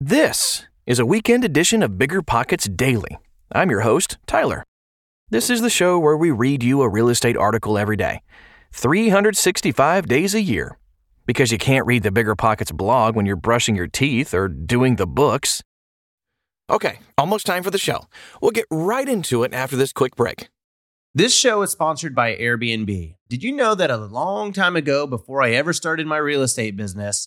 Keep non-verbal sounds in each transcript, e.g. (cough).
This is a weekend edition of Bigger Pockets Daily. I'm your host, Tyler. This is the show where we read you a real estate article every day, 365 days a year. Because you can't read the Bigger Pockets blog when you're brushing your teeth or doing the books. Okay, almost time for the show. We'll get right into it after this quick break. This show is sponsored by Airbnb. Did you know that a long time ago, before I ever started my real estate business,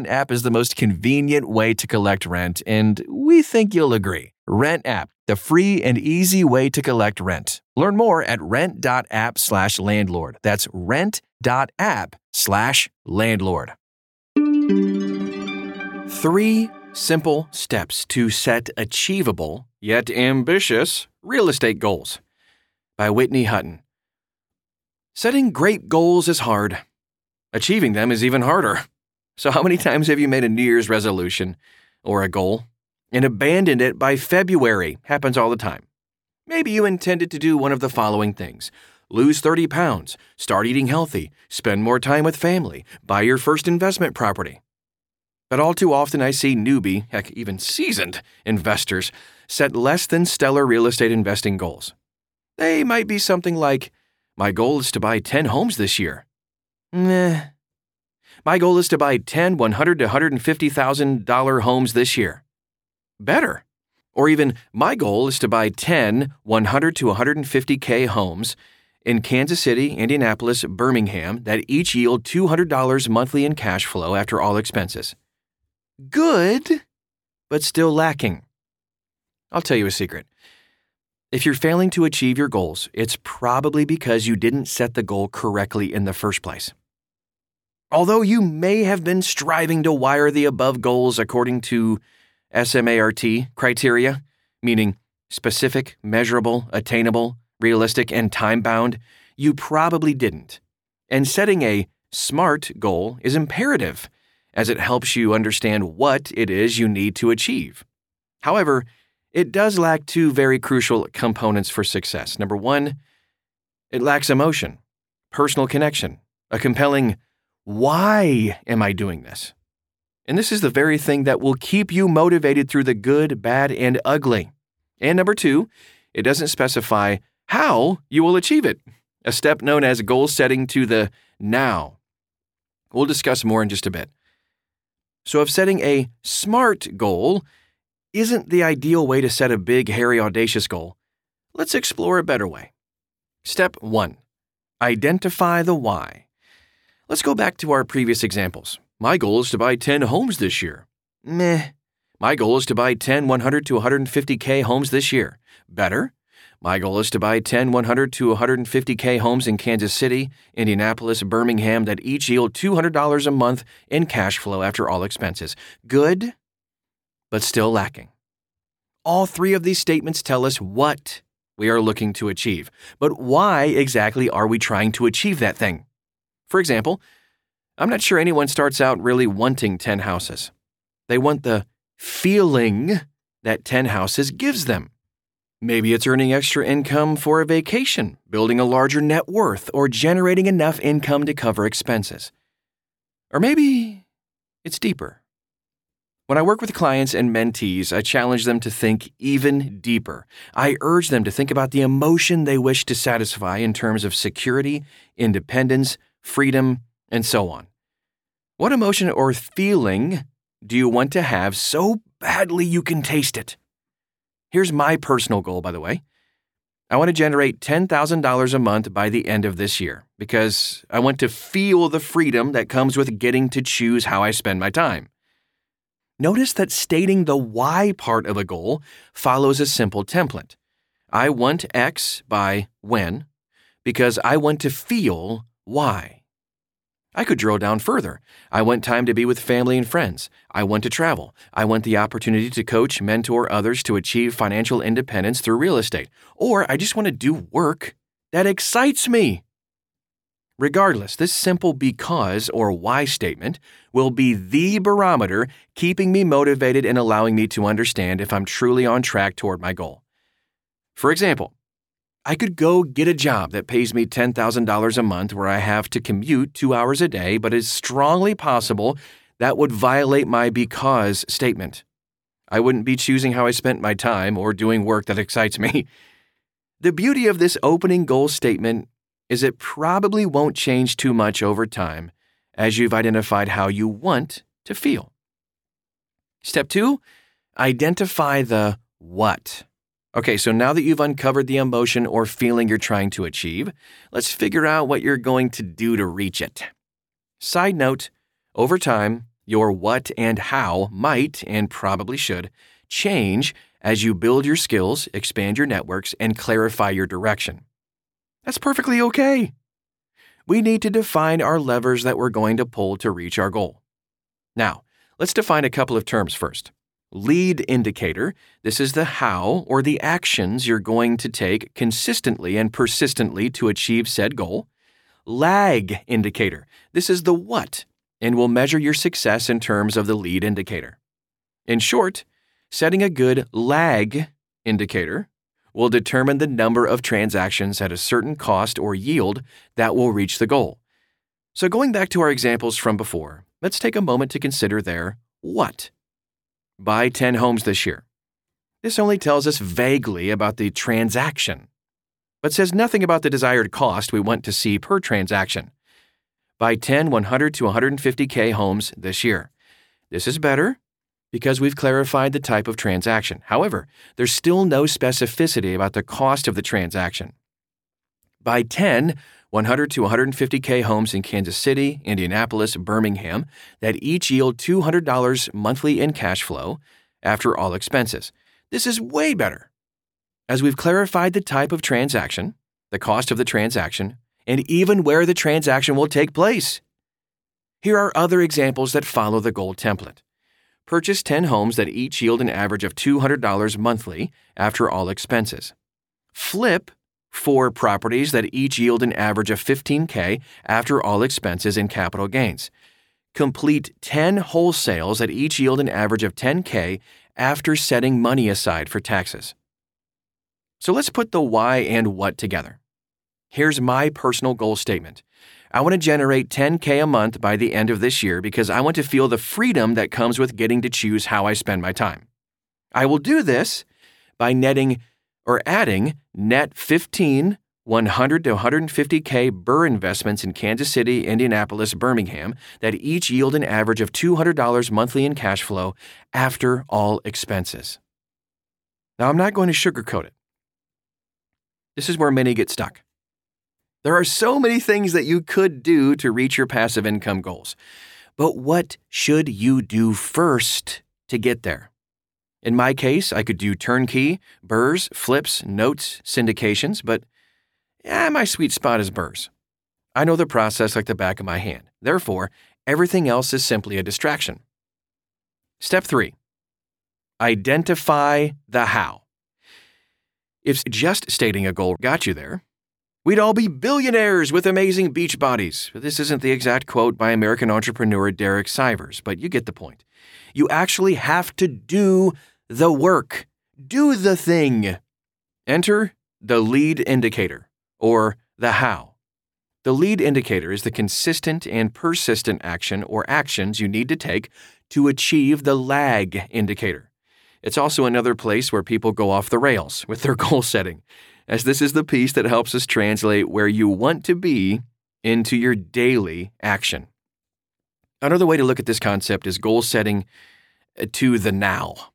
RentApp is the most convenient way to collect rent, and we think you'll agree. Rent app, the free and easy way to collect rent. Learn more at rent.app slash landlord. That's rent.app slash landlord. Three simple steps to set achievable, yet ambitious, real estate goals. By Whitney Hutten. Setting great goals is hard. Achieving them is even harder. So, how many times have you made a New Year's resolution or a goal and abandoned it by February? Happens all the time. Maybe you intended to do one of the following things lose 30 pounds, start eating healthy, spend more time with family, buy your first investment property. But all too often, I see newbie, heck, even seasoned investors set less than stellar real estate investing goals. They might be something like, My goal is to buy 10 homes this year. Nah. My goal is to buy 10 100 to $150,000 homes this year. Better. Or even, my goal is to buy 10 100 to 150K homes in Kansas City, Indianapolis, Birmingham that each yield $200 monthly in cash flow after all expenses. Good, but still lacking. I'll tell you a secret. If you're failing to achieve your goals, it's probably because you didn't set the goal correctly in the first place. Although you may have been striving to wire the above goals according to SMART criteria, meaning specific, measurable, attainable, realistic, and time bound, you probably didn't. And setting a SMART goal is imperative, as it helps you understand what it is you need to achieve. However, it does lack two very crucial components for success. Number one, it lacks emotion, personal connection, a compelling, why am I doing this? And this is the very thing that will keep you motivated through the good, bad, and ugly. And number two, it doesn't specify how you will achieve it, a step known as goal setting to the now. We'll discuss more in just a bit. So, if setting a SMART goal isn't the ideal way to set a big, hairy, audacious goal, let's explore a better way. Step 1 Identify the why. Let's go back to our previous examples. My goal is to buy 10 homes this year. Meh. My goal is to buy 10 100 to 150K homes this year. Better? My goal is to buy 10 100 to 150K homes in Kansas City, Indianapolis, Birmingham that each yield $200 a month in cash flow after all expenses. Good, but still lacking. All three of these statements tell us what we are looking to achieve, but why exactly are we trying to achieve that thing? For example, I'm not sure anyone starts out really wanting 10 houses. They want the feeling that 10 houses gives them. Maybe it's earning extra income for a vacation, building a larger net worth, or generating enough income to cover expenses. Or maybe it's deeper. When I work with clients and mentees, I challenge them to think even deeper. I urge them to think about the emotion they wish to satisfy in terms of security, independence, freedom, and so on. What emotion or feeling do you want to have so badly you can taste it? Here's my personal goal, by the way. I want to generate $10,000 a month by the end of this year because I want to feel the freedom that comes with getting to choose how I spend my time. Notice that stating the why part of a goal follows a simple template. I want X by when because I want to feel why. I could drill down further. I want time to be with family and friends. I want to travel. I want the opportunity to coach, mentor others to achieve financial independence through real estate. Or I just want to do work that excites me. Regardless, this simple because or why statement will be the barometer keeping me motivated and allowing me to understand if I'm truly on track toward my goal. For example, I could go get a job that pays me $10,000 a month where I have to commute two hours a day, but it's strongly possible that would violate my because statement. I wouldn't be choosing how I spent my time or doing work that excites me. (laughs) The beauty of this opening goal statement is it probably won't change too much over time as you've identified how you want to feel. Step two, identify the what. Okay, so now that you've uncovered the emotion or feeling you're trying to achieve, let's figure out what you're going to do to reach it. Side note over time, your what and how might and probably should change as you build your skills, expand your networks, and clarify your direction. That's perfectly okay. We need to define our levers that we're going to pull to reach our goal. Now, let's define a couple of terms first. Lead indicator this is the how or the actions you're going to take consistently and persistently to achieve said goal. Lag indicator this is the what and will measure your success in terms of the lead indicator. In short, setting a good lag indicator will determine the number of transactions at a certain cost or yield that will reach the goal. So, going back to our examples from before, let's take a moment to consider their what. Buy 10 homes this year. This only tells us vaguely about the transaction, but says nothing about the desired cost we want to see per transaction. Buy 10 100 to 150K homes this year. This is better because we've clarified the type of transaction. However, there's still no specificity about the cost of the transaction. Buy 10 100 to 150K homes in Kansas City, Indianapolis, Birmingham that each yield $200 monthly in cash flow after all expenses. This is way better. As we've clarified the type of transaction, the cost of the transaction, and even where the transaction will take place. Here are other examples that follow the goal template. Purchase 10 homes that each yield an average of $200 monthly after all expenses. Flip four properties that each yield an average of 15K after all expenses and capital gains. Complete 10 wholesales that each yield an average of 10K after setting money aside for taxes. So let's put the why and what together. Here's my personal goal statement. I want to generate 10K a month by the end of this year because I want to feel the freedom that comes with getting to choose how I spend my time. I will do this by netting or adding net 15 100 to 150K BRRRR investments in Kansas City, Indianapolis, Birmingham that each yield an average of $200 monthly in cash flow after all expenses. Now, I'm not going to sugarcoat it. This is where many get stuck. There are so many things that you could do to reach your passive income goals. But what should you do first to get there? In my case, I could do turnkey, BRRRRs, flips, notes, syndications, but yeah, my sweet spot is BRRRRs. I know the process like the back of my hand. Therefore, everything else is simply a distraction. Step three identify the how. If just stating a goal got you there, we'd all be billionaires with amazing beach bodies. This isn't the exact quote by American entrepreneur Derek Sivers, but you get the point. You actually have to do the work, do the thing. Enter the lead indicator or the how. The lead indicator is the consistent and persistent action or actions you need to take to achieve the lag indicator. It's also another place where people go off the rails with their (laughs) goal setting, as this is the piece that helps us translate where you want to be into your daily action. Another way to look at this concept is goal setting to the now.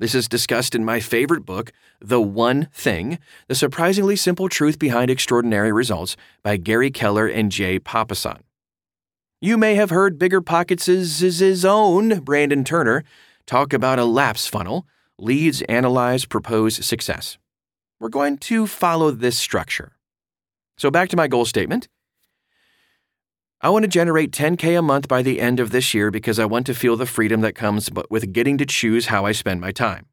This is discussed in my favorite book, The One Thing The Surprisingly Simple Truth Behind Extraordinary Results by Gary Keller and Jay Papasan. You may have heard Bigger Pockets' own Brandon Turner talk about a LAPS funnel leads, analyze, propose, success. We're going to follow this structure. So, back to my goal statement. I want to generate 10K a month by the end of this year because I want to feel the freedom that comes with getting to choose how I spend my time.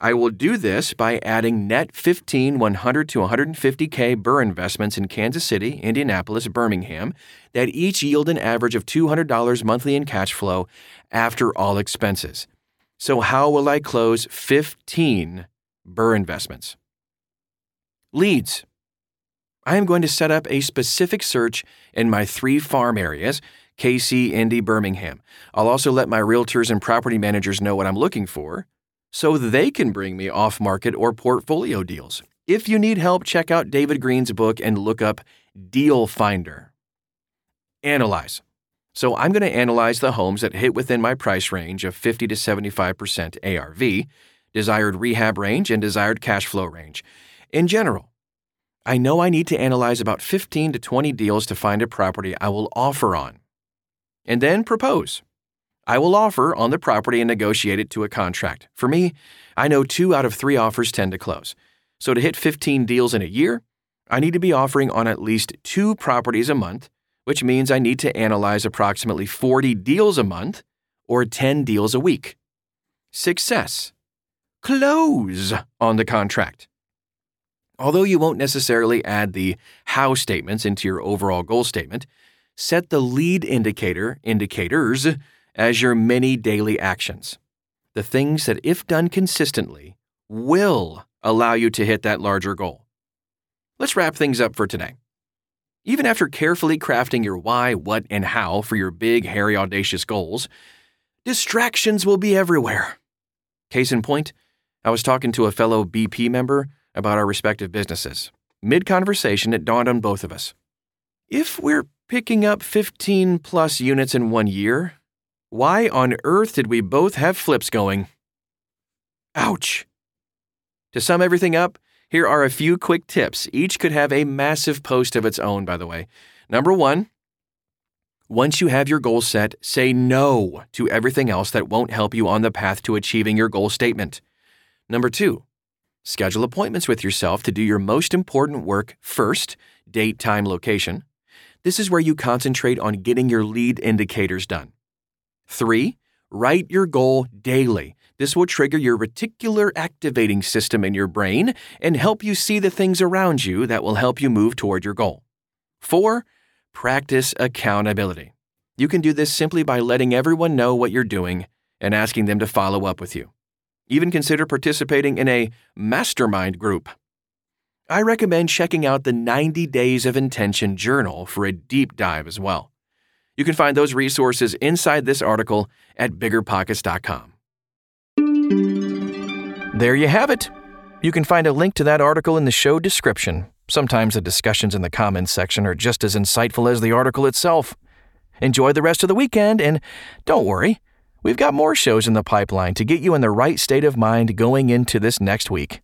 I will do this by adding net 15 100 to 150K BRRRR investments in Kansas City, Indianapolis, Birmingham that each yield an average of $200 monthly in cash flow after all expenses. So, how will I close 15 BRRRR investments? Leads. I am going to set up a specific search in my three farm areas KC, Indy, Birmingham. I'll also let my realtors and property managers know what I'm looking for so they can bring me off market or portfolio deals. If you need help, check out David Greene's book and look up Deal Finder. Analyze. So I'm going to analyze the homes that hit within my price range of 50 to 75% ARV, desired rehab range, and desired cash flow range. In general, I know I need to analyze about 15 to 20 deals to find a property I will offer on. And then propose. I will offer on the property and negotiate it to a contract. For me, I know two out of three offers tend to close. So to hit 15 deals in a year, I need to be offering on at least two properties a month, which means I need to analyze approximately 40 deals a month or 10 deals a week. Success. Close on the contract. Although you won't necessarily add the how statements into your overall goal statement, set the lead indicator indicators as your many daily actions. The things that, if done consistently, will allow you to hit that larger goal. Let's wrap things up for today. Even after carefully crafting your why, what, and how for your big, hairy, audacious goals, distractions will be everywhere. Case in point, I was talking to a fellow BP member about our respective businesses. Mid conversation, it dawned on both of us. If we're picking up 15 plus units in one year, why on earth did we both have flips going? Ouch. To sum everything up, here are a few quick tips. Each could have a massive post of its own, by the way. Number one, once you have your goal set, say no to everything else that won't help you on the path to achieving your goal statement. Number two, Schedule appointments with yourself to do your most important work first date, time, location. This is where you concentrate on getting your lead indicators done. 3. Write your goal daily. This will trigger your reticular activating system in your brain and help you see the things around you that will help you move toward your goal. 4. Practice accountability. You can do this simply by letting everyone know what you're doing and asking them to follow up with you. Even consider participating in a mastermind group. I recommend checking out the 90 Days of Intention journal for a deep dive as well. You can find those resources inside this article at biggerpockets.com. There you have it. You can find a link to that article in the show description. Sometimes the discussions in the comments section are just as insightful as the article itself. Enjoy the rest of the weekend, and don't worry, we've got more shows in the pipeline to get you in the right state of mind going into this next week.